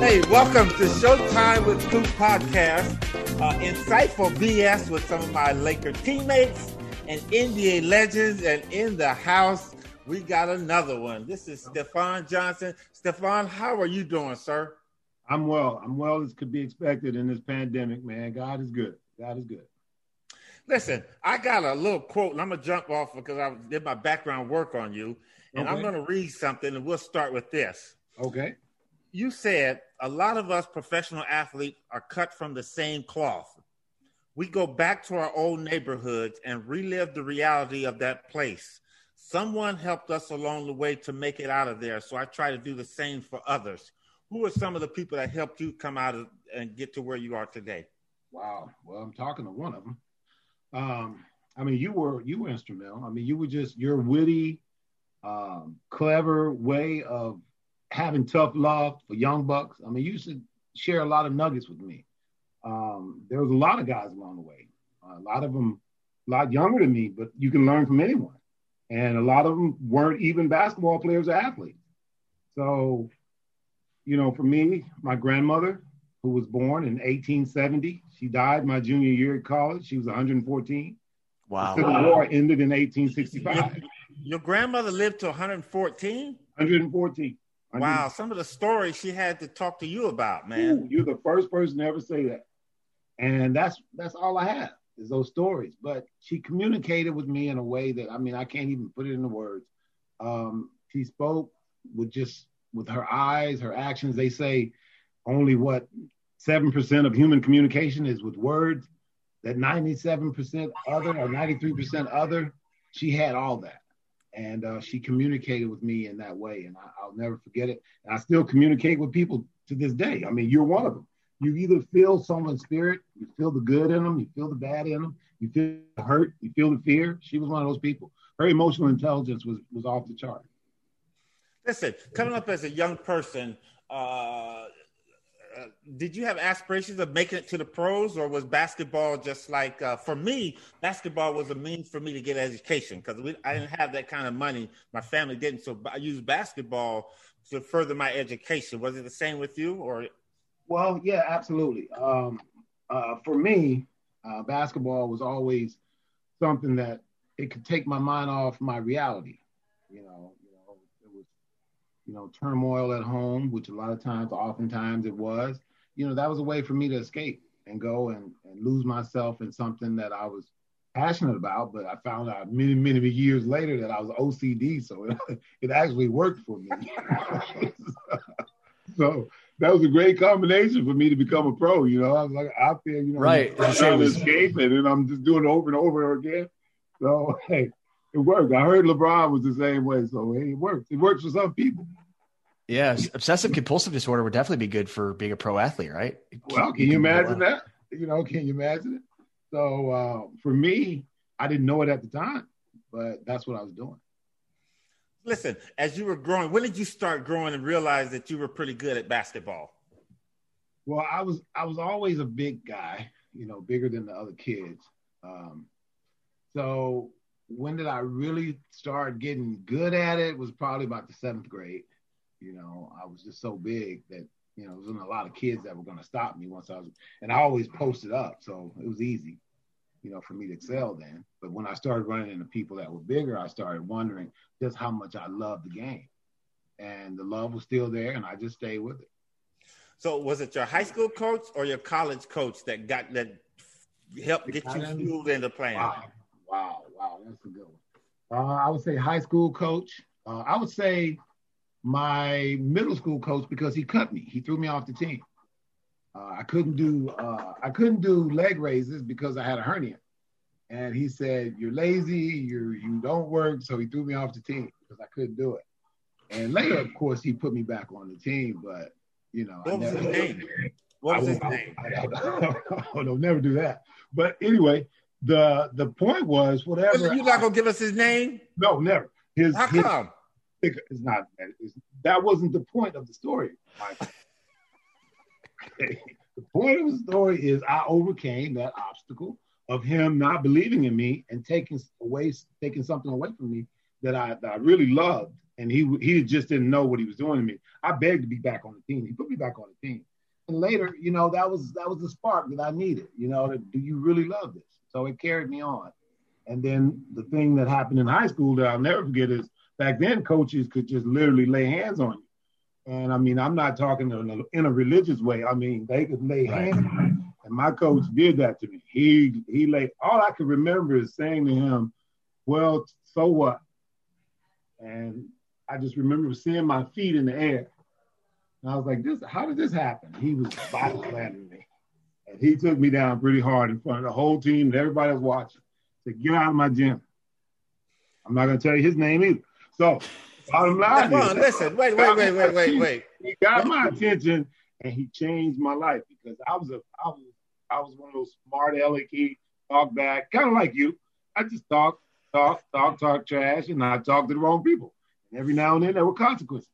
Hey, welcome to Showtime with Coop podcast. Uh, insightful BS with some of my Laker teammates and NBA legends. And in the house, we got another one. This is Steffond Johnson. Steffond, how are you doing, sir? I'm well. I'm well as could be expected in this pandemic, man. God is good. God is good. Listen, I got a little quote, and I'm gonna jump off because I did my background work on you, and okay. I'm gonna read something, and we'll start with this. Okay you said a lot of us professional athletes are cut from the same cloth. We go back to our old neighborhoods and relive the reality of that place. Someone helped us along the way to make it out of there, so I try to do the same for others. Who are some of the people that helped you come out of, and get to where you are today? Wow. Well, I'm talking to one of them. Um, I mean, you were you were instrumental. I mean, you were just your witty, um, clever way of having tough love for young bucks. I mean, you used to share a lot of nuggets with me. Um, there was a lot of guys along the way. Uh, a lot of them, a lot younger than me, but you can learn from anyone. And a lot of them weren't even basketball players or athletes. So, you know, for me, my grandmother, who was born in 1870, she died my junior year at college. She was 114. Wow. The Civil wow. War ended in 1865. Your, your grandmother lived to 114? 114. Wow, some of the stories she had to talk to you about, man. Ooh, you're the first person to ever say that. And that's that's all I have is those stories. But she communicated with me in a way that I mean I can't even put it into words. Um, she spoke with just with her eyes, her actions. They say only what seven percent of human communication is with words. That 97% other or 93% other, she had all that and uh, she communicated with me in that way, and I, will never forget it. And I still communicate with people to this day. I mean, you're one of them. You either feel someone's spirit, you feel the good in them, you feel the bad in them, you feel the hurt, you feel the fear. She was one of those people. Her emotional intelligence was was off the chart. Listen, coming up as a young person, uh, did you have aspirations of making it to the pros, or was basketball just like uh, for me? Basketball was a means for me to get education because I didn't have that kind of money. My family didn't, so I used basketball to further my education. Was it the same with you, or? Well, yeah, absolutely. Um, uh, for me, uh, basketball was always something that it could take my mind off my reality. You know, you know, turmoil at home, which a lot of times, oftentimes it was, you know, that was a way for me to escape and go and, and lose myself in something that I was passionate about. But I found out many, many years later that I was OCD. So it, it actually worked for me. so that was a great combination for me to become a pro. You know, I was like out there, you know, right. trying to escape it, and I'm just doing it over and over again. So hey, it worked. I heard LeBron was the same way, so hey, it works. It works for some people. Yeah, obsessive compulsive disorder would definitely be good for being a pro athlete, right? Well, can you imagine that? You know, can you imagine it? So uh, for me, I didn't know it at the time, but that's what I was doing. Listen, as you were growing, when did you start growing and realize that you were pretty good at basketball? Well, I was I was always a big guy, you know, bigger than the other kids. Um, so when did I really start getting good at it? Was probably about the seventh grade. You know, I was just so big that you know, there wasn't a lot of kids that were going to stop me once I was, and I always posted up, so it was easy, you know, for me to excel then. But when I started running into people that were bigger, I started wondering just how much I loved the game, and the love was still there, and I just stayed with it. So, was it your high school coach or your college coach that got that helped get you fueled into playing? Wow, wow, wow, that's a good one. Uh, I would say high school coach. Uh, I would say my middle school coach because he cut me. He threw me off the team. Uh, I couldn't do uh, I couldn't do leg raises because I had a hernia, and he said you're lazy, you you don't work, so he threw me off the team because I couldn't do it. And later, of course, he put me back on the team, but you know, what I was never, his name? What was I, his I, name? I, will never do that. But anyway, the the point was whatever. You're not gonna give us his name? No, never. His, How his, come? It's not. It's, that wasn't the point of the story. the point of the story is I overcame that obstacle of him not believing in me and taking away, taking something away from me that I, that I really loved, and he he just didn't know what he was doing to me. I begged to be back on the team. He put me back on the team, and later, you know, that was that was the spark that I needed. You know, to, do you really love this? So it carried me on. And then the thing that happened in high school that I'll never forget is back then coaches could just literally lay hands on you. And I mean, I'm not talking in a, in a religious way. I mean, they could lay right. hands on you. And my coach did that to me. He he laid all I can remember is saying to him, Well, so what? And I just remember seeing my feet in the air. And I was like, This how did this happen? He was body slamming me. And he took me down pretty hard in front of the whole team and everybody was watching. Said, get out of my gym. I'm not gonna tell you his name either. So bottom line is, listen, wait, wait, wait, wait, wait, wait. He got my attention and he changed my life because I was a I was I was one of those smart alecky talk back, kind of like you. I just talk, talk, talk, talk trash, and I talk to the wrong people. And every now and then there were consequences.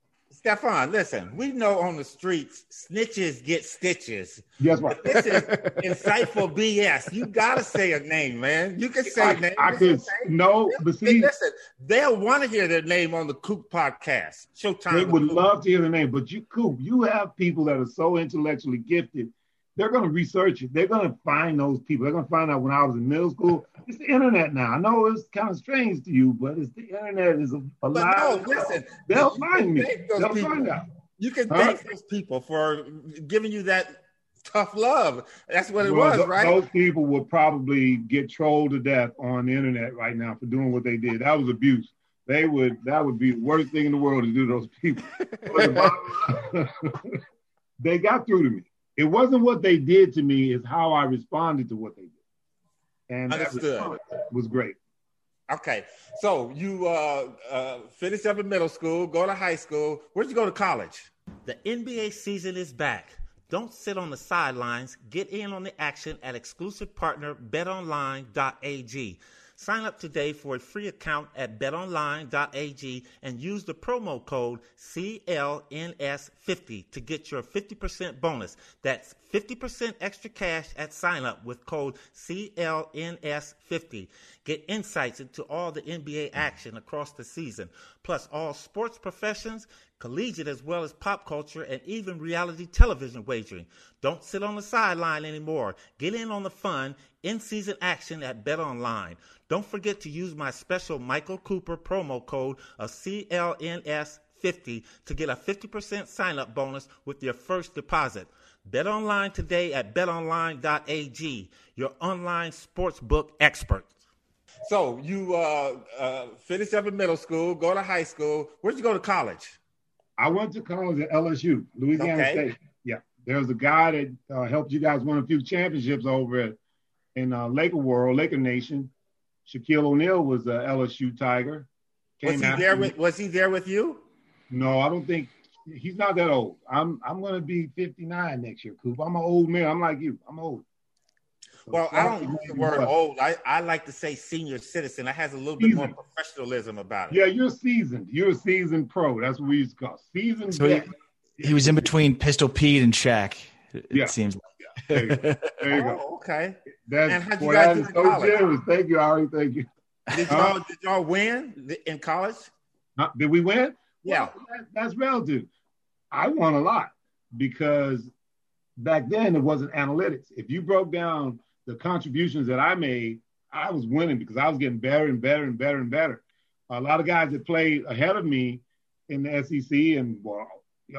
Steffond, listen, we know on the streets, snitches get stitches. Yes, right. This is insightful BS. You gotta say a name, man. You can say I, a name. I could no, but see, listen, they'll want to hear their name on the Coop podcast. Showtime. They would love to hear the name, but you, Coop, you have people that are so intellectually gifted they're going to research it. They're going to find those people. They're going to find out when I was in middle school. It's the internet now. I know it's kind of strange to you, but it's the internet is a, a lot. No, listen, they'll find me. They'll people. find out. You can huh? thank those people for giving you that tough love. That's what it well, was, th- right? Those people would probably get trolled to death on the internet right now for doing what they did. That was abuse. They would. That would be the worst thing in the world to do to those people. they got through to me it wasn't what they did to me, it's how I responded to what they did. And Understood. that was great. Okay. So you uh, uh, finish up in middle school, go to high school. Where'd you go to college? The NBA season is back. Don't sit on the sidelines. Get in on the action at exclusive partner betonline.ag. Sign up today for a free account at betonline.ag and use the promo code CLNS50 to get your 50% bonus. That's 50% extra cash at sign up with code CLNS50. Get insights into all the NBA action across the season, plus all sports professions, collegiate as well as pop culture, and even reality television wagering. Don't sit on the sideline anymore. Get in on the fun, in season action at BetOnline. Don't forget to use my special Michael Cooper promo code of CLNS50 to get a 50% sign up bonus with your first deposit. Bet online today at betonline.ag, your online sportsbook expert. So you uh, uh, finish up in middle school, go to high school. Where'd you go to college? I went to college at LSU, Louisiana okay. State. Yeah, there was a guy that uh, helped you guys win a few championships over at, in uh, Laker World, Laker Nation. Shaquille O'Neal was a LSU Tiger. was he there with Was he there with you? No, I don't think he's not that old. I'm I'm gonna be 59 next year, Coop. I'm an old man. I'm like you. I'm old. So well, I don't use the word old. I, I like to say senior citizen. That has a little bit more professionalism about it. Yeah, you're seasoned. You're a seasoned pro. That's what we used to call seasoned. So he, he, was in between Pistol Pete and Shaq. It yeah. seems like. There you go. There you go. Oh, okay. That's and boy, you guys do in so college? generous. Thank you, Ari. Thank you. Did y'all, did y'all win in college? Uh, did we win? Yeah. Well, that, that's relative. I won a lot because back then it wasn't analytics. If you broke down the contributions that I made, I was winning because I was getting better and better and better and better. A lot of guys that played ahead of me in the SEC and well,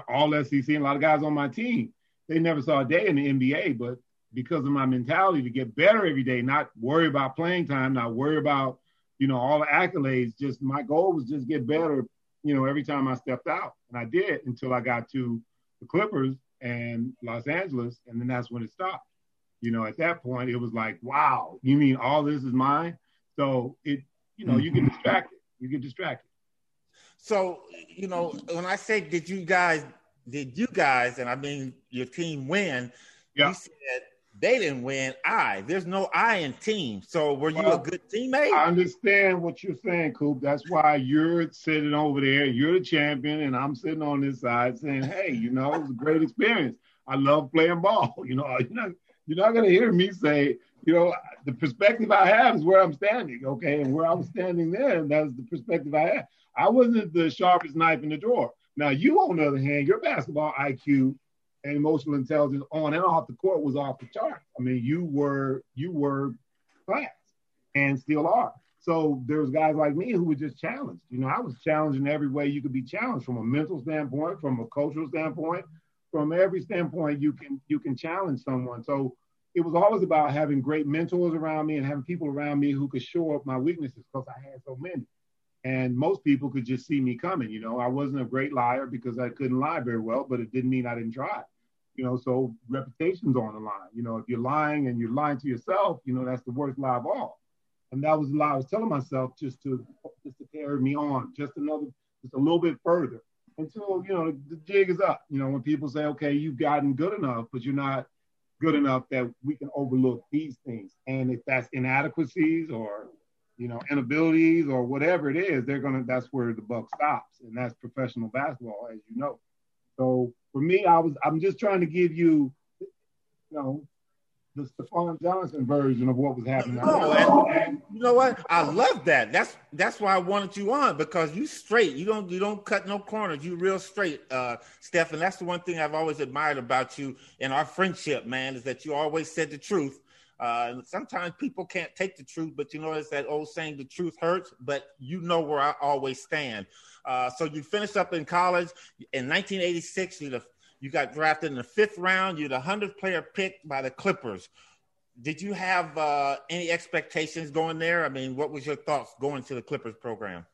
all SEC and a lot of guys on my team, they never saw a day in the NBA, but because of my mentality to get better every day, not worry about playing time, not worry about, you know, all the accolades. Just my goal was just get better, you know, every time I stepped out. And I did until I got to the Clippers and Los Angeles. And then that's when it stopped. You know, at that point, it was like, wow, you mean all this is mine? So it, you know, you get mm-hmm. distracted. You get distracted. So, you know, when I say did you guys did you guys and I mean your team win, Yeah. you said they didn't win. I there's no I in team. So were you Well, a good teammate? I understand what you're saying, Coop. That's why you're sitting over there. You're the champion, and I'm sitting on this side saying, "Hey, you know, it was a great experience. I love playing ball. You know, you're not you're not gonna hear me say, you know, the perspective I have is where I'm standing, okay, and where I was standing then, that's the perspective I had. I wasn't the sharpest knife in the drawer. Now, you, on the other hand, your basketball IQ and emotional intelligence on and off the court was off the chart. I mean, you were you were class and still are. So there's guys like me who were just challenged. You know, I was challenged in every way you could be challenged from a mental standpoint, from a cultural standpoint, from every standpoint you can you can challenge someone. So it was always about having great mentors around me and having people around me who could show up my weaknesses because I had so many. And most people could just see me coming. You know, I wasn't a great liar because I couldn't lie very well, but it didn't mean I didn't try. You know, so reputation's on the line. You know, if you're lying and you're lying to yourself, you know, that's the worst lie of all. And that was the lie I was telling myself just to just to carry me on, just another, just a little bit further until you know the, the jig is up. You know, when people say, "Okay, you've gotten good enough, but you're not good enough that we can overlook these things," and if that's inadequacies or you know inabilities or whatever it is, they're gonna. That's where the buck stops, and that's professional basketball, as you know. So for me, I was I'm just trying to give you, you know, the Steffond Johnson version of what was happening. No, and, and you know what? I love that. That's that's why I wanted you on because you straight. You don't you don't cut no corners. You real straight, uh, Steph. And that's the one thing I've always admired about you in our friendship, man, is that you always said the truth. Uh, and sometimes people can't take the truth, but you know it's that old saying, "The truth hurts." But you know where I always stand. Uh, so you finished up in college in 1986. You you got drafted in the fifth round. You're the hundredth player picked by the Clippers. Did you have uh, any expectations going there? I mean, what was your thoughts going to the Clippers program?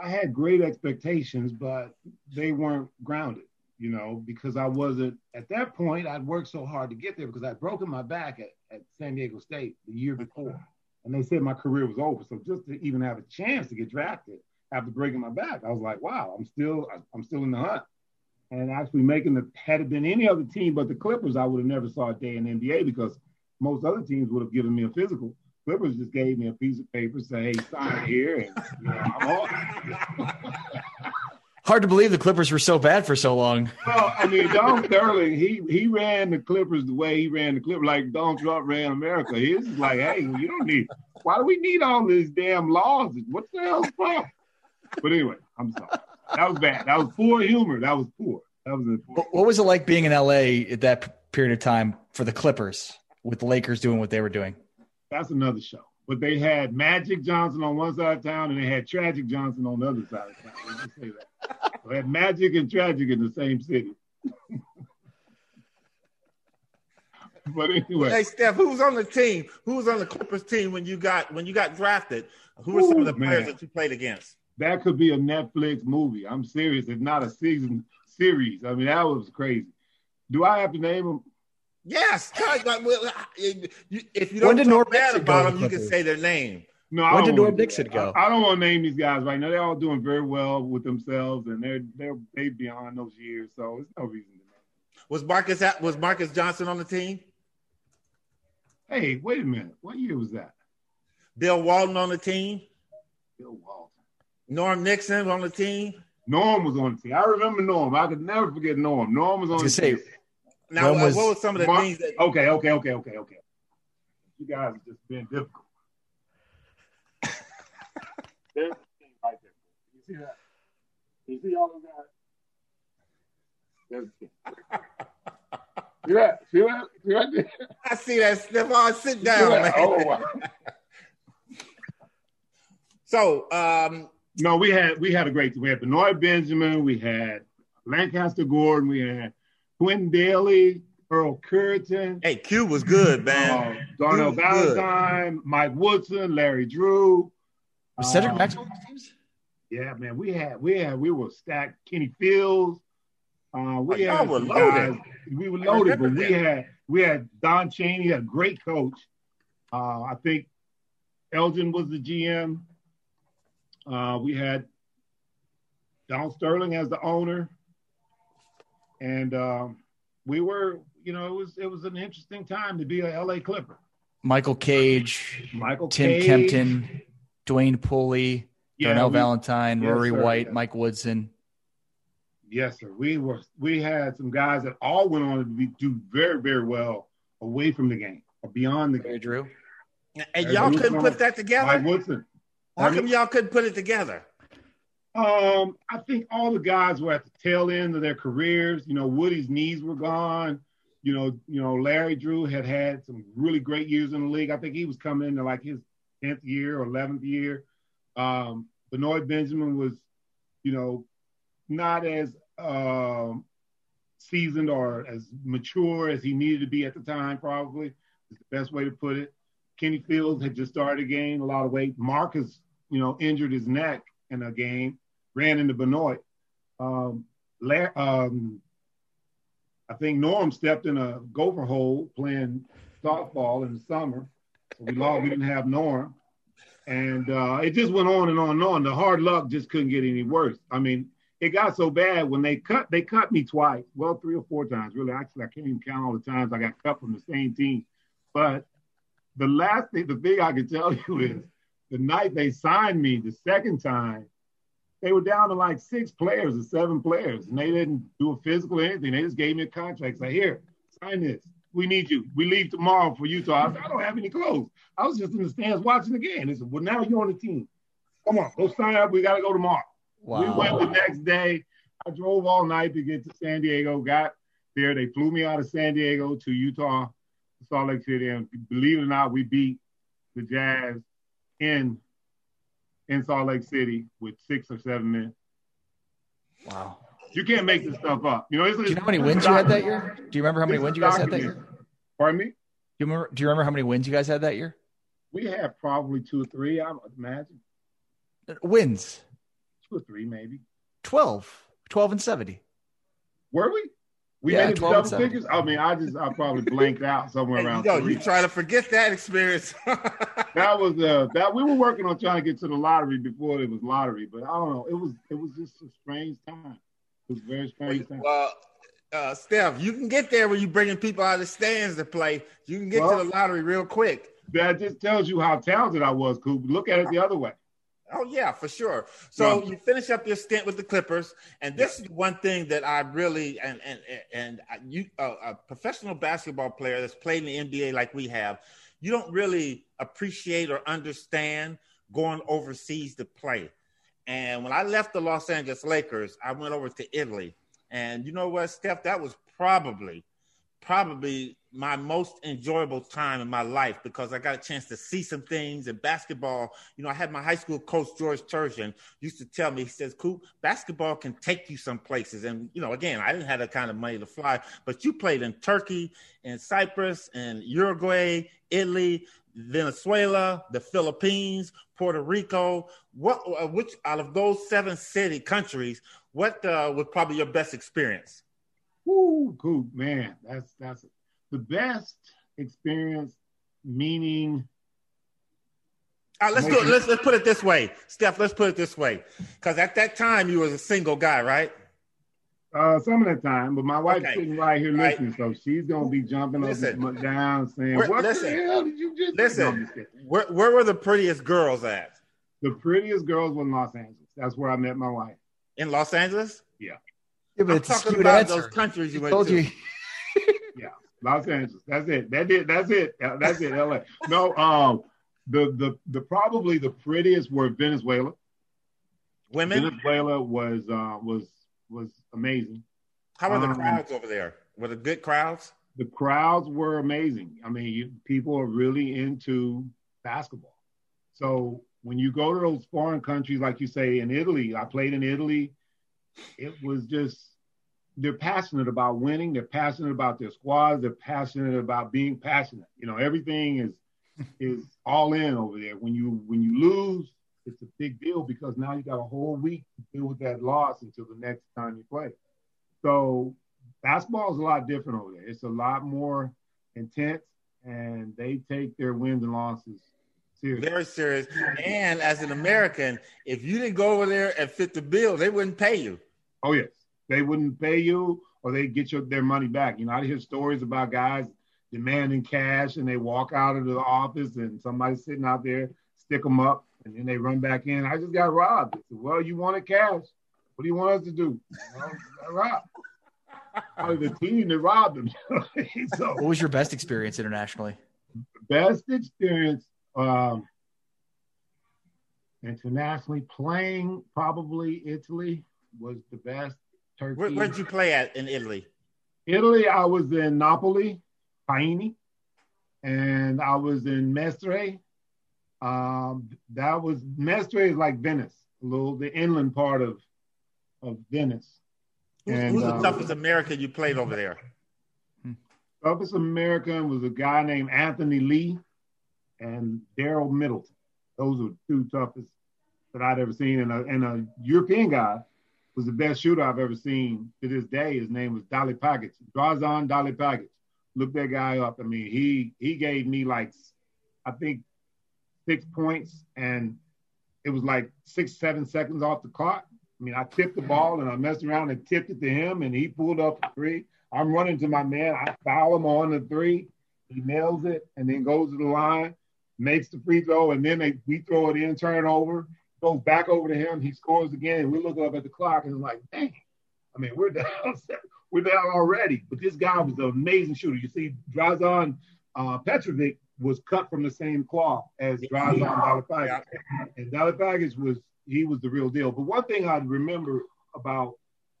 I had great expectations, but they weren't grounded, you know, because I wasn't at that point. I'd worked so hard to get there because I'd broken my back at, at San Diego State the year before. And they said my career was over. So just to even have a chance to get drafted after breaking my back, I was like, wow, I'm still I'm still in the hunt. And actually making the had it been any other team but the Clippers, I would have never saw a day in the NBA because most other teams would have given me a physical. Clippers just gave me a piece of paper, say, hey, sign here, and you know, I'm on. Hard to believe the Clippers were so bad for so long. well, I mean, Don Sterling, he he ran the Clippers the way he ran the Clippers, like Donald Trump ran America. He's like, hey, you don't need. Why do we need all these damn laws? What the hell's problem? But anyway, I'm sorry. That was bad. That was poor humor. That was poor. That was poor. What was it like being in LA at that period of time for the Clippers with the Lakers doing what they were doing? That's another show. But they had Magic Johnson on one side of town, and they had Tragic Johnson on the other side of town. Let's say that. They had Magic and Tragic in the same city. but anyway, Hey, Steph, who was on the team? Who was on the Clippers team when you got when you got drafted? Who were some of the players man. that you played against? that could be a Netflix movie. I'm serious. It's not a season series. I mean, that was crazy. Do I have to name them? Yes. God, God, well, If you don't did talk Norm bad Nixon go about them, you can say their name. No, I When don't did wanna Norm do Nixon go? I, I don't want to name these guys right now. They're all doing very well with themselves, and they're they're they beyond those years. So it's no reason to name. Was Marques was Marques Johnson on the team? Hey, wait a minute. What year was that? Bill Walton on the team? Bill Walton. Norm Nixon on the team? Norm was on the team. I remember Norm. I could never forget Norm. Norm was on I the was gonna team. Say, Now, When was- what were some of the Mar- things that Okay, okay, okay, okay, okay. You guys have just been difficult. There's the thing right there. You see that? You see all of that? There's the thing. See that? See that? See right there? I see that Steffond sit down, man. Oh, wow. So, um, No, we had we had a great. We had Benoit Benjamin, we had Lancaster Gordon, we had Quinn Dailey, Earl Cureton, hey, Q was good, man. uh, Darnell He was good. Mike Woodson, Larry Drew. was Cedric Um, Maxwell on those teams? Yeah, man, we had we had we were stacked. Kenny Fields. Uh, we Oh, had were loaded. guys- We were loaded, but remember we had we had Don Chaney, a great coach. Uh, I think Elgin was the GM. Uh, we had Don Sterling as the owner, and um, we were, you know, it was it was an interesting time to be a LA Clipper. Michael Cage, Michael Tim Cage, Kempton, Dwayne Polee, Yeah, Darnell we- Valentine, yes, Rory sir, White, yes. Mike Woodson. Yes, sir. We were we had some guys that all went on to be, do very very well away from the game or beyond the Larry game. Drew. And Hey, y'all couldn't put that Mike together. Woodson. How come y'all couldn't put it together? Um, I think all the guys were at the tail end of their careers. You know, Woody's knees were gone. You know, you know, Larry Drew had had some really great years in the league. I think he was coming into like his tenth year or eleventh year. Um, Benoit Benjamin was, you know, not as um, seasoned or as mature as he needed to be at the time. Probably is the best way to put it. Kenny Fields had just started to gain a lot of weight. Marques, you know, injured his neck in a game, ran into Benoit. Um, um, I think Norm stepped in a gopher hole playing softball in the summer. So we lost. We didn't have Norm, and uh, it just went on and on and on. The hard luck just couldn't get any worse. I mean, it got so bad when they cut. They cut me twice. Well, three or four times. Really, actually, I can't even count all the times I got cut from the same team. But the last thing, the thing I can tell you is the night they signed me the second time, they were down to like six players or seven players, and they didn't do a physical or anything. They just gave me a contract. Say, here, sign this. We need you. We leave tomorrow for Utah. I, said, I don't have any clothes. I was just in the stands watching the game. They said, well, now you're on the team. Come on, go sign up. We got to go tomorrow. Wow. We went the next day. I drove all night to get to San Diego. Got there. They flew me out of San Diego to Utah, Salt Lake City, and believe it or not, we beat the Jazz in in Salt Lake City with six or seven men. wow. You can't make this stuff up. You know, it's, Do you know how many wins you had that year? Do you remember how many wins you guys had that year? Pardon me? Do you remember? Do you remember how many wins you guys had that year? We had probably two or three. I would imagine uh, Wins two or three, maybe. 12, 12 and seventy. Were we? We Yeah, made it to 12 double figures. I mean, I just I probably blanked out somewhere around. you three. you try to forget that experience. that was uh that we were working on trying to get to the lottery before it was lottery, but I don't know. It was it was just a strange time. It was a very strange time. well, uh, Steph, you can get there when you're bringing people out of the stands to play. You can get Well- to the lottery real quick. That just tells you how talented I was, Coop. Look at it the other way. Oh yeah, for sure. So Yeah. you finish up your stint with the Clippers, and this is one thing that I really and and and you uh, a professional basketball player that's played in the NBA like we have, you don't really appreciate or understand going overseas to play. And when I left the Los Angeles Lakers, I went over to Italy, and you know what, Steph, that was probably probably my most enjoyable time in my life because I got a chance to see some things in basketball. You know, I had my high school coach George Turgeon used to tell me, he says, "Coop, basketball can take you some places." And you know, again, I didn't have that kind of money to fly, but you played in Turkey, and Cyprus, and Uruguay, Italy, Venezuela, the Philippines, Puerto Rico. What, uh, which out of those seven city countries, what uh, was probably your best experience? Woo, Coop, man, that's that's the best experience. Meaning, let's do it. Let's let's put it this way, Steph. Let's put it this way, because at that time you was a single guy, right? uh, some of the time, but my wife's Okay. sitting right here Right. listening, so she's gonna be jumping Listen. up and down, saying, We're- "What listen. the hell did you just?" Listen, where where were the prettiest girls at The prettiest girls were in Los Angeles. That's where I met my wife. in Los Angeles? Yeah, but I'm it's a talking skewed about answer. those countries you went told to. you. Los Angeles. That's it. That it. That's it. Uh, That's it. LA. No, um, the the the probably the prettiest were Venezuela. Women? Venezuela was uh was was amazing. How were the um, crowds over there? Were the good crowds? The crowds were amazing. I mean, you, people are really into basketball. So when you go to those foreign countries, like you say in Italy, I played in Italy. It was just they're passionate about winning. They're passionate about their squads. They're passionate about being passionate. You know, everything is is all in over there. When you when you lose, it's a big deal because now you got a whole week to deal with that loss until the next time you play. So basketball is a lot different over there. It's a lot more intense, and they take their wins and losses Serious. Very serious. And as an American, if you didn't go over there and fit the bill, they wouldn't pay you. Oh yes, they wouldn't pay you, or they get your their money back. You know, I hear stories about guys demanding cash, and they walk out of the office, and somebody's sitting out there, stick them up, and then they run back in. I just got robbed. Said, well, you wanted cash. What do you want us to do? You know, got robbed. Probably the team that robbed them. so, What was your best experience internationally? best experience internationally playing probably Italy was the best. Turkey. Where, where'd you play at in Italy? Italy, I was in Napoli, Paini, and I was in Mestre. Um, that was Mestre is like Venice, a little the inland part of of Venice. Who's, And, who's the um, toughest American you played over there? Toughest American was a guy named Anthony Lee and Daryl Middleton. Those were two toughest that I'd ever seen. And a, and a European guy was the best shooter I've ever seen to this day. His name was Dalipagic, Drazan Dolly Pagic. Look that guy up. I mean, he he gave me like, I think, six points, and it was like six, seven seconds off the clock. I mean, I tipped the ball and I messed around and tipped it to him, and he pulled up a three. I'm running to my man. I foul him on the three. He nails it and then goes to the line, makes the free throw, and then they, we throw it in, turn over, goes back over to him. He scores again. And we look up at the clock and it's like, dang. I mean, we're down, we're down already. But this guy was an amazing shooter. You see, Drazen uh, Petrovic was cut from the same cloth as Drazen Dalipagic. And Dalipagic was he was the real deal. But one thing I remember about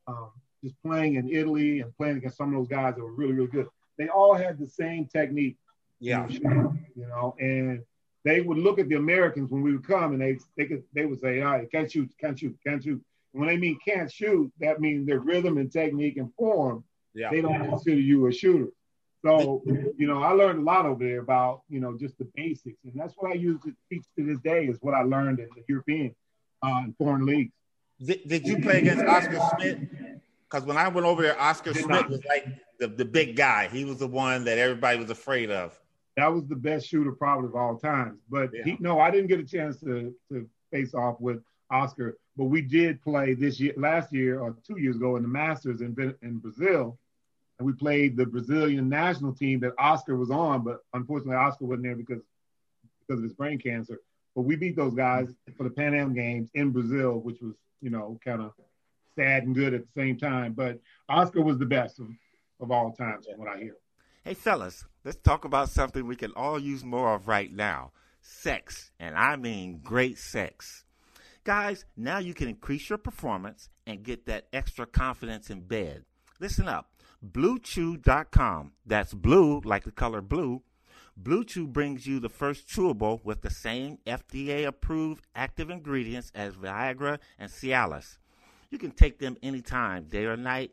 um, just playing in Italy and playing against some of those guys that were really, really good, they all had the same technique. Yeah. You know, and they would look at the Americans when we would come and they they could they would say, all right, can't shoot, can't shoot, can't shoot. And when they mean can't shoot, that means their rhythm and technique and form, Yeah. they don't consider you a shooter. So, you know, I learned a lot over there about, you know, just the basics. And that's what I use to teach to this day is what I learned in the European uh, and foreign leagues. Did, did you play against Oscar Schmidt? Because when I went over there, Oscar Schmidt was like the, the big guy. He was the one that everybody was afraid of. That was the best shooter probably of all times. But Yeah. he, no, I didn't get a chance to, to face off with Oscar. But we did play this year, last year or two years ago in the Masters in, in Brazil. And we played the Brazilian national team that Oscar was on, but unfortunately Oscar wasn't there because because of his brain cancer. But we beat those guys for the Pan Am Games in Brazil, which was, you know, kind of sad and good at the same time. But Oscar was the best of, of all times, from what I hear. Hey, fellas, let's talk about something we can all use more of right now sex. And I mean great sex. Guys, now you can increase your performance and get that extra confidence in bed. Listen up BlueChew.com. That's blue, like the color blue. Blue Chew brings you the first chewable with the same FDA approved active ingredients as Viagra and Cialis. You can take them anytime, day or night,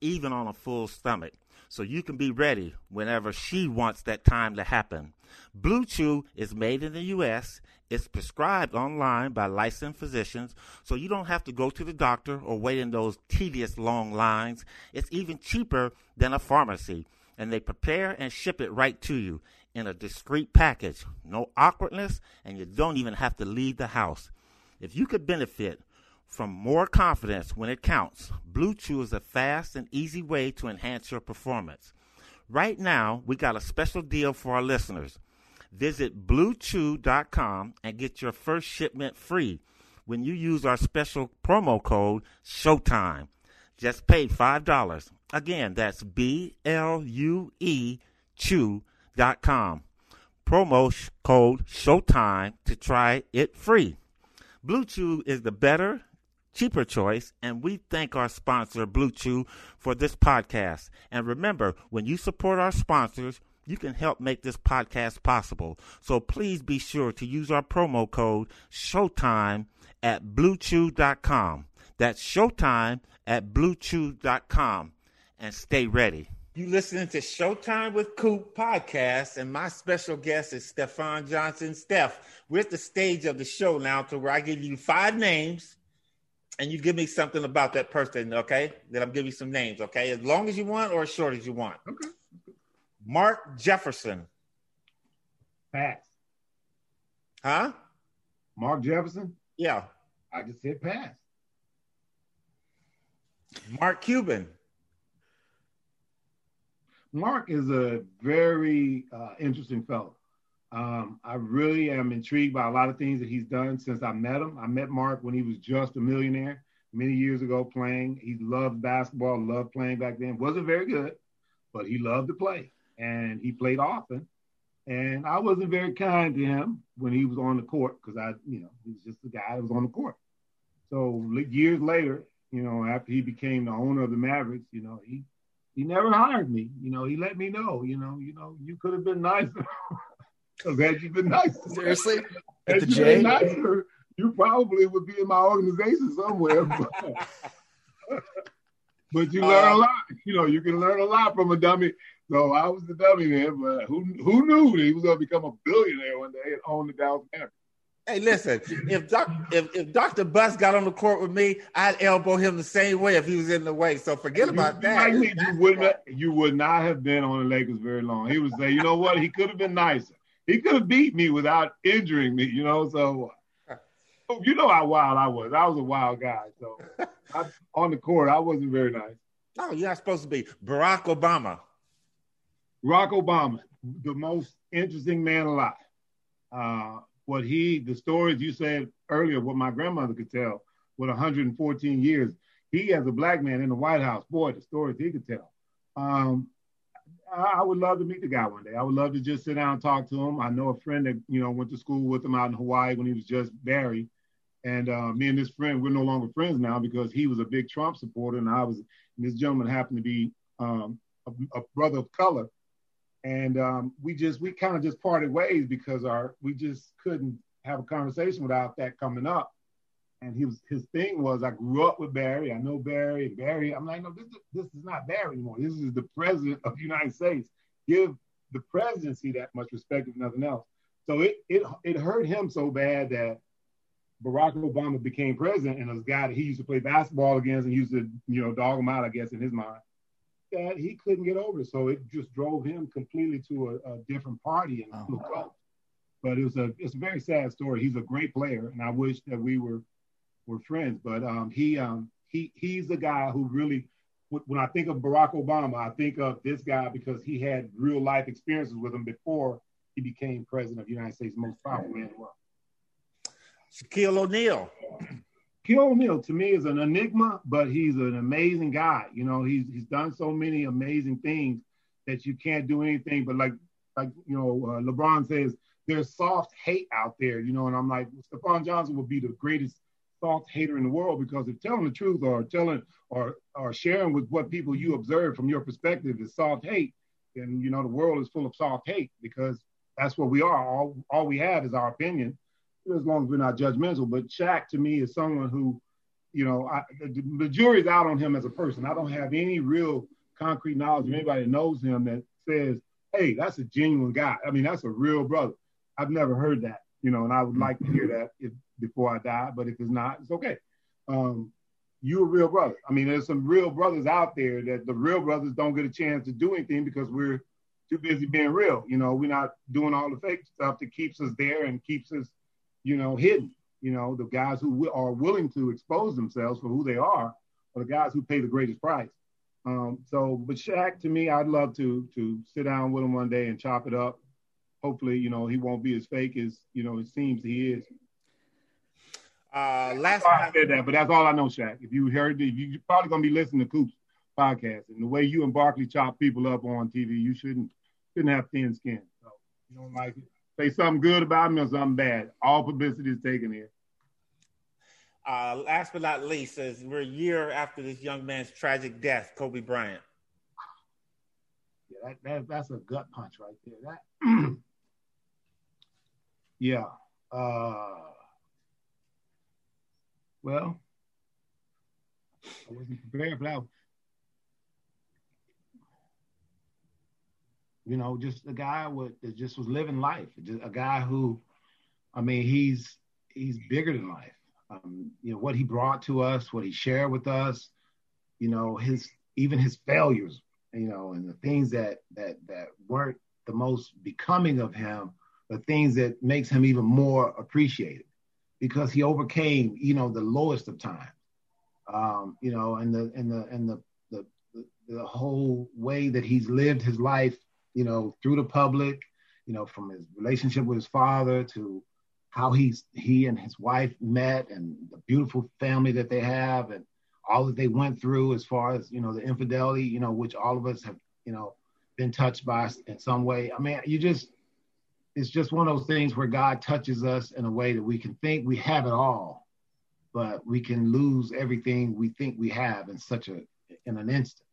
even on a full stomach, so you can be ready whenever she wants that time to happen. Blue Chew is made in the U.S. It's prescribed online by licensed physicians, so you don't have to go to the doctor or wait in those tedious long lines. It's even cheaper than a pharmacy, and they prepare and ship it right to you in a discreet package. No awkwardness, and you don't even have to leave the house. If you could benefit from more confidence when it counts, Blue Chew is a fast and easy way to enhance your performance. Right now, we got a special deal for our listeners. Visit bluechew.com and get your first shipment free when you use our special promo code SHOWTIME. Just pay $5. Again, that's B L U E Chew.com. Promo code SHOWTIME to try it free. Blue Chew is the better, cheaper choice, and we thank our sponsor, Blue Chew, for this podcast. And remember, when you support our sponsors, you can help make this podcast possible. So please be sure to use our promo code SHOWTIME at BlueChew.com. That's SHOWTIME at BlueChew.com. And stay ready. You listening to Showtime with Coop podcast, and my special guest is Steffond Johnson. Steph, we're at the stage of the show now to where I give you five names, and you give me something about that person. Okay, then I'm giving you some names. Okay, as long as you want or as short as you want. Okay. Mark Jefferson, Pass. Huh? Mark Jefferson? Yeah. I just said pass. Mark Cuban. Mark is a very uh, interesting fellow. Um, I really am intrigued by a lot of things that he's done since I met him. I met Mark when he was just a millionaire many years ago playing. He loved basketball, loved playing back then. Wasn't very good, but he loved to play and he played often. And I wasn't very kind to him when he was on the court because I, you know, he was just the guy that was on the court. So years later, you know, after he became the owner of the Mavericks, you know, he he never hired me. You know, he let me know, you know, you know, you could have been nicer. Because had you been nicer, seriously, at the J, nicer, you probably would be in my organization somewhere. But, but you learn uh, a lot. You know, you can learn a lot from a dummy. So I was the dummy man, but who who knew that he was going to become a billionaire one day and own the Dallas Mavericks? Hey, listen, if, doc, if if Dr. Buss got on the court with me, I'd elbow him the same way if he was in the way. So forget you, about that. you, would not, you would not have been on the Lakers very long. He would say, you know what? He could have been nicer. He could have beat me without injuring me, you know. So you know how wild I was. I was a wild guy. So I, on the court, I wasn't very nice. No, you're not supposed to be. Barack Obama. Barack Obama, the most interesting man alive. Uh, what he, the stories you said earlier, what my grandmother could tell with 114 years, he as a black man in the White House, boy, the stories he could tell. Um, I would love to meet the guy one day. I would love to just sit down and talk to him. I know a friend that you know went to school with him out in Hawaii when he was just Barry, and uh, me and this friend we're no longer friends now because he was a big Trump supporter and I was. And this gentleman happened to be um, a, a, brother of color, and um, we just we kind of just parted ways because our we just couldn't have a conversation without that coming up. And he was his thing was I grew up with Barry. I know Barry. And Barry, I'm like, no, this this is not Barry anymore. This is the president of the United States. Give the presidency that much respect, if nothing else. So it it it hurt him so bad that Barack Obama became president, and this guy that he used to play basketball against and used to you know dog him out, I guess, in his mind that he couldn't get over. So it just drove him completely to a, a different party and oh. But it was a it's a very sad story. He's a great player, and I wish that we were were friends. But um, he um, he he's the guy who really when I think of Barack Obama, I think of this guy because he had real life experiences with him before he became president of the United States, most powerful man in the world. Shaquille O'Neal. Shaquille O'Neal to me is an enigma, but he's an amazing guy. You know, he's he's done so many amazing things that you can't do anything but like like you know uh, LeBron says there's soft hate out there. You know, and I'm like Steffond Johnson would be the greatest soft hater in the world because if telling the truth or telling or or sharing with what people you observe from your perspective is soft hate, then you know the world is full of soft hate because that's what we are. All all we have is our opinion as long as we're not judgmental. But Shaq to me is someone who, you know, I, the, the, jury's out on him as a person. I don't have any real concrete knowledge of anybody that knows him that says, hey, that's a genuine guy. I mean, that's a real brother. I've never heard that, you know, and I would like to hear that if, before I die. But if it's not, it's okay. Um, you're a real brother. I mean, there's some real brothers out there that the real brothers don't get a chance to do anything because we're too busy being real. You know, we're not doing all the fake stuff that keeps us there and keeps us you know, hidden. You know, the guys who are willing to expose themselves for who they are are the guys who pay the greatest price. Um, so, but Shaq, to me, I'd love to to sit down with him one day and chop it up. Hopefully, you know, he won't be as fake as you know it seems he is. Uh, last time I said that, but that's all I know, Shaq. If you heard, if you're probably gonna be listening to Coops podcast, and the way you and Barkley chop people up on TV, you shouldn't shouldn't have thin skin. So you don't like it say something good about me or something bad. All publicity is taken here. Uh, last but not least, as we're a year after this young man's tragic death, Kobe Bryant. Yeah, that, that that's a gut punch right there. That, yeah. Uh, well, I wasn't prepared for that. you know, just a guy with that just was living life. Just a guy who, I mean, he's he's bigger than life. Um, you know what he brought to us, what he shared with us. You know his even his failures. You know, and the things that that that weren't the most becoming of him the things that makes him even more appreciated because he overcame, you know, the lowest of times. Um, you know, and the and the and the, the the whole way that he's lived his life, you know, through the public, you know, from his relationship with his father to how he's he and his wife met and the beautiful family that they have and all that they went through as far as you know the infidelity you know which all of us have you know been touched by in some way i mean you just it's just one of those things where god touches us in a way that we can think we have it all but we can lose everything we think we have in such a in an instant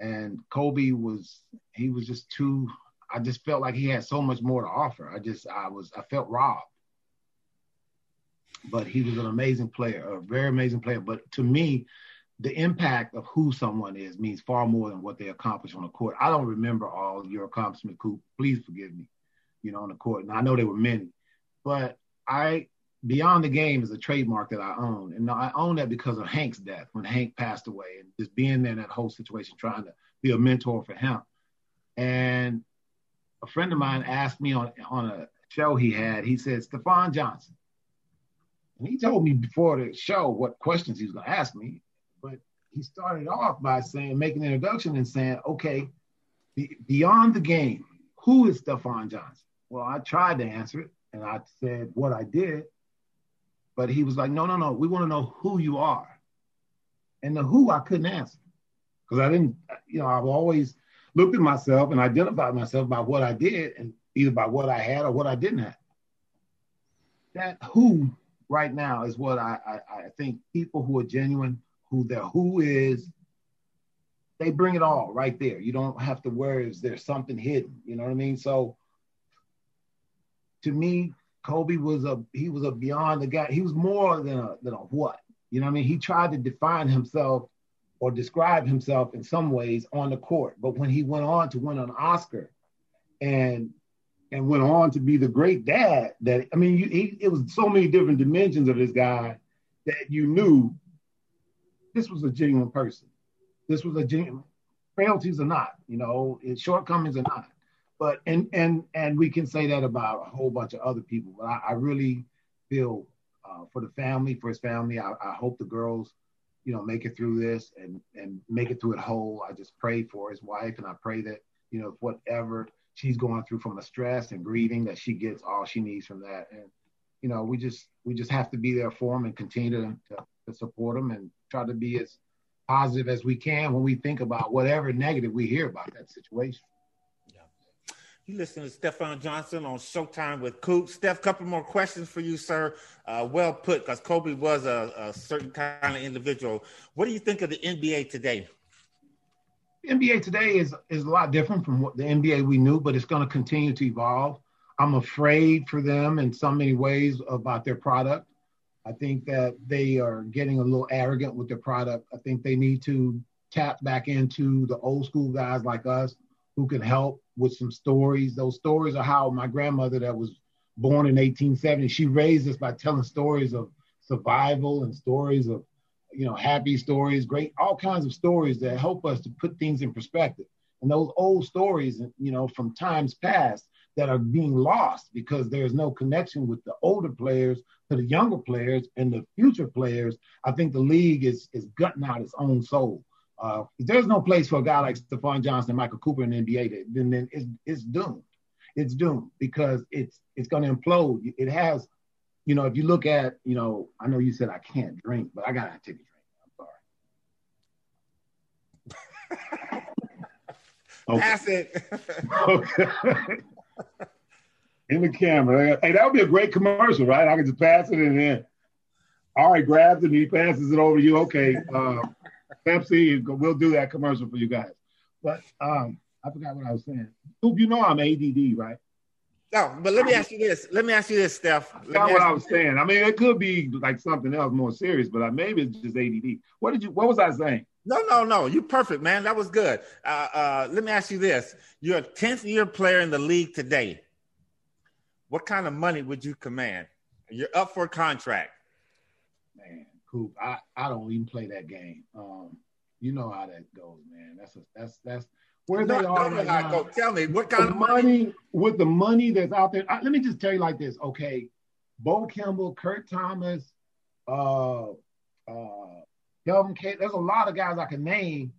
and kobe was he was just too i just felt like he had so much more to offer i just i was i felt robbed but he was an amazing player, a very amazing player. But to me, the impact of who someone is means far more than what they accomplish on the court. I don't remember all your accomplishments, Coop. Please forgive me, you know, on the court. And I know there were many, but I beyond the game is a trademark that I own, and I own that because of Hank's death when Hank passed away, and just being there in that whole situation, trying to be a mentor for him. And a friend of mine asked me on on a show he had. He said, Steffond Johnson and he told me before the show what questions he was going to ask me. But he started off by saying, making an introduction and saying, okay, be, beyond the game, who is Steffond Johnson? Well, I tried to answer it and I said what I did. But he was like, no, no, no, we want to know who you are. And the who I couldn't answer because I didn't, you know, I've always looked at myself and identified myself by what I did and either by what I had or what I didn't have. That who right now is what I, I, I think people who are genuine, who their who is, they bring it all right there. You don't have to worry is there something hidden. You know what I mean? So to me, Kobe was a he was a beyond the guy. He was more than a than a what. You know what I mean? He tried to define himself or describe himself in some ways on the court. But when he went on to win an Oscar and and went on to be the great dad that I mean, you, he, it was so many different dimensions of this guy that you knew this was a genuine person. This was a genuine frailties or not, you know, shortcomings or not. But and and and we can say that about a whole bunch of other people. But I, I really feel uh, for the family, for his family. I, I hope the girls, you know, make it through this and and make it through it whole. I just pray for his wife, and I pray that you know whatever she's going through from the stress and grieving that she gets all she needs from that. And you know, we just we just have to be there for him and continue to, to, to support him and try to be as positive as we can when we think about whatever negative we hear about that situation. You listen to Steffond Johnson on Showtime with Coop. Steph, couple more questions for you, sir. Uh, well put, because Kobe was a, a certain kind of individual. What do you think of the NBA today? The NBA today is is a lot different from what the NBA we knew, but it's going to continue to evolve. I'm afraid for them in so many ways about their product. I think that they are getting a little arrogant with their product. I think they need to tap back into the old school guys like us who can help with some stories. Those stories are how my grandmother that was born in 1870, she raised us by telling stories of survival and stories of you know, happy stories, great, all kinds of stories that help us to put things in perspective. And those old stories, you know, from times past that are being lost because there's no connection with the older players to the younger players and the future players. I think the league is is gutting out its own soul. Uh, if there's no place for a guy like Steffond Johnson, and Michael Cooper in the NBA, then, then it's, it's doomed. It's doomed because it's it's going to implode. It has you know, if you look at, you know, I know you said I can't drink, but I gotta take a drink. I'm sorry. Pass it. okay. In the camera. Hey, that would be a great commercial, right? I can just pass it and then all right, grabs it and he passes it over to you. Okay. Uh, Pepsi, we'll do that commercial for you guys. But um, I forgot what I was saying. You know I'm ADD, right? No, but let me ask you this. Let me ask you this, Steph. Let That's what I was saying. I mean, it could be like something else more serious, but maybe it's just ADD. What did you? What was I saying? No, no, no. You perfect, man. That was good. Uh, uh, let me ask you this: You're a tenth year player in the league today. What kind of money would you command? You're up for a contract. Coop, I, I don't even play that game. Um, you know how that goes, man. That's a, that's that's where they No, are no, right go. Tell me what the kind of money. money with the money that's out there. I- let me just tell you like this, okay? Bo Kimble, Kurt Thomas, uh, uh, Kelvin K. There's a lot of guys I can name.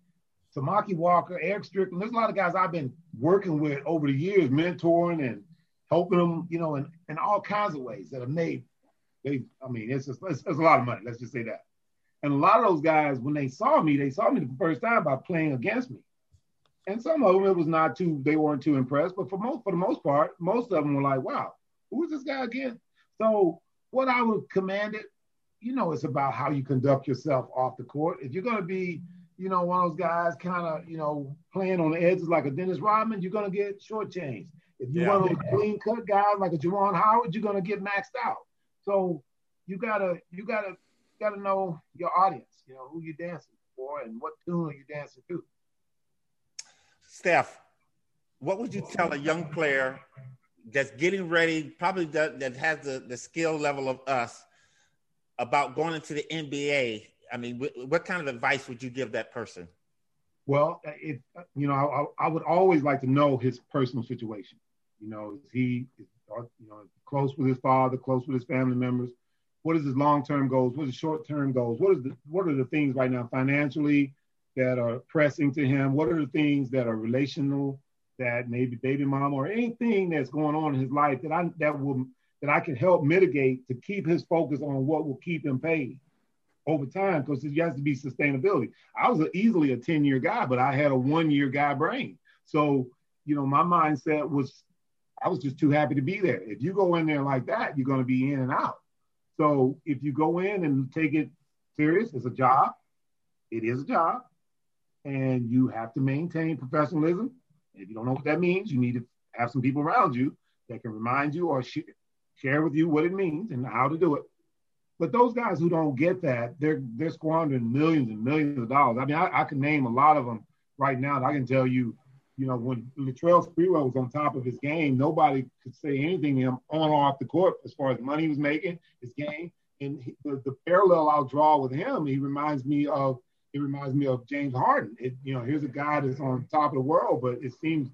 Samaki Walker, Erick Strickland. There's a lot of guys I've been working with over the years, mentoring and helping them, you know, in, in all kinds of ways that have made. They, I mean, it's just it's, it's a lot of money. Let's just say that. And a lot of those guys, when they saw me, they saw me the first time by playing against me. And some of them it was not too, they weren't too impressed. But for most, for the most part, most of them were like, "Wow, who is this guy again?" So what I would command it, you know, it's about how you conduct yourself off the court. If you're gonna be, you know, one of those guys kind of, you know, playing on the edges like a Dennis Rodman, you're gonna get shortchanged. If you're Yeah. one of those clean cut guys like a Juwan Howard, you're gonna get maxed out. So you gotta, you gotta, gotta know your audience. You know who you're dancing for and what tune are you dancing to. Steph, what would you tell a young player that's getting ready, probably that, that has the, the skill level of us, about going into the NBA? I mean, wh- what kind of advice would you give that person? Well, it you know, I, I would always like to know his personal situation. You know, is he is, you know close with his father, close with his family members? What is his long term goals? What is his short term goals? What is the what are the things right now financially that are pressing to him? What are the things that are relational that maybe baby mom or anything that's going on in his life that I that will that I can help mitigate to keep his focus on what will keep him paid over time because there has to be sustainability. I was a, easily a 10 year guy, but I had a one year guy brain. So, you know, my mindset was I was just too happy to be there. If you go in there like that, you're going to be in and out. So if you go in and take it serious, it's a job. It is a job. And you have to maintain professionalism. If you don't know what that means, you need to have some people around you that can remind you or sh- share with you what it means and how to do it. But those guys who don't get that, they're they're squandering millions and millions of dollars. I mean, I, I can name a lot of them right now. I can tell you, you know, when Latrell Sprewell was on top of his game, nobody could say anything to him on or off the court as far as money he was making, his game. And he, the, the parallel I'll draw with him, he reminds me of it reminds me of James Harden. It, you know, here's a guy that's on top of the world, but it seems,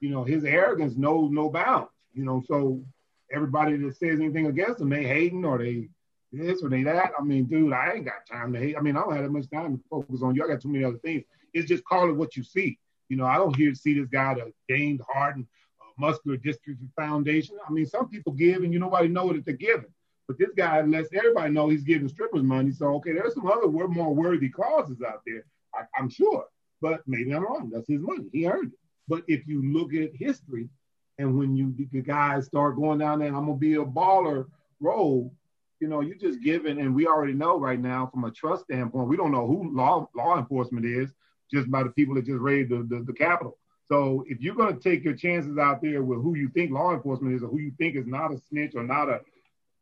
you know, his arrogance knows no bounds. You know, so everybody that says anything against him, they hating or they this or they that. I mean, dude, I ain't got time to hate. I mean, I don't have that much time to focus on you. I got too many other things. It's just call it what you see. You know, I don't hear see this guy the James Harden uh, muscular dystrophy foundation. I mean, some people give and you nobody know that they're giving. But this guy lets everybody know he's giving strippers money. So okay, there's some other more worthy causes out there. I, I'm sure, but maybe I'm wrong. That's his money. He earned it. But if you look at history, and when you the guys start going down there, I'm gonna be a baller role. You know, you just giving, and we already know right now from a trust standpoint, we don't know who law law enforcement is just by the people that just raided the, the, the Capitol. So if you're going to take your chances out there with who you think law enforcement is or who you think is not a snitch or not a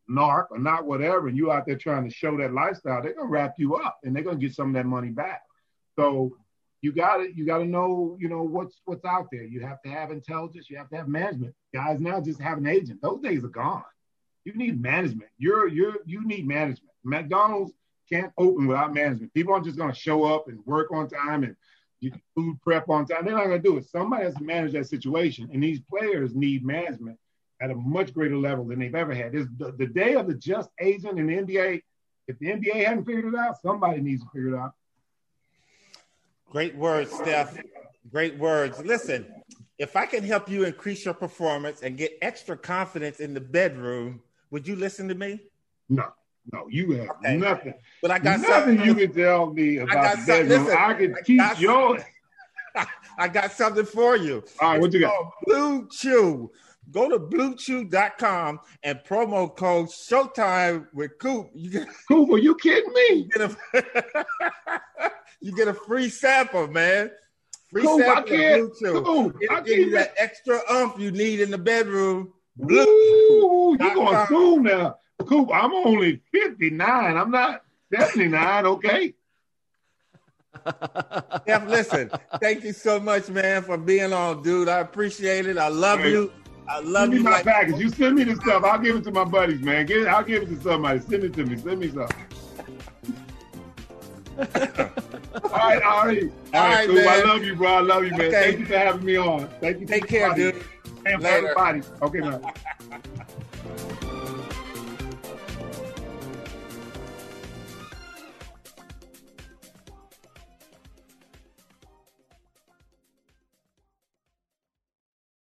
narc or not whatever, and you out there trying to show that lifestyle, they're going to wrap you up and they're going to get some of that money back. So you got to you got to know you know what's what's out there. You have to have intelligence. You have to have management. Guys now just have an agent. Those days are gone. You need management. You're you're you need management. McDonald's can't open without management. People aren't just going to show up and work on time and you food prep on time. They're not going to do it. Somebody has to manage that situation, and these players need management at a much greater level than they've ever had. This the, the day of the just agent in the NBA. If the NBA hadn't figured it out, somebody needs to figure it out. Great words, Steph. Great words. Listen, if I can help you increase your performance and get extra confidence in the bedroom, would you listen to me? No, no, you have Okay. nothing. But I got nothing something. you can tell me about the bedroom. listen, I can I teach got. I got something for you. All right, what you got? Blue Chew. Go to bluechew.com and promo code Showtime with Coop. You get, Coop, are you kidding me? get a you get a free sample, man. Free Coop, I sample of can't. Blue Chew. Coop, I It'll give you that extra umph you need in the bedroom. Blue. Ooh, you going com. soon now. Coop, I'm only 59. I'm not 79, okay? Jeff, listen, thank you so much, man, for being on, dude. I appreciate it. I love Hey, you. I love Send me you my like package. You send me the stuff. I'll give it to my buddies, man. Get, I'll give it to somebody. Send it to me. Send me something. All right, all right. All right, right, cool. I love you, bro. I love you, man. Okay. Thank you for having me on. Thank you. Take care, everybody. dude. And Later. everybody. Okay, man.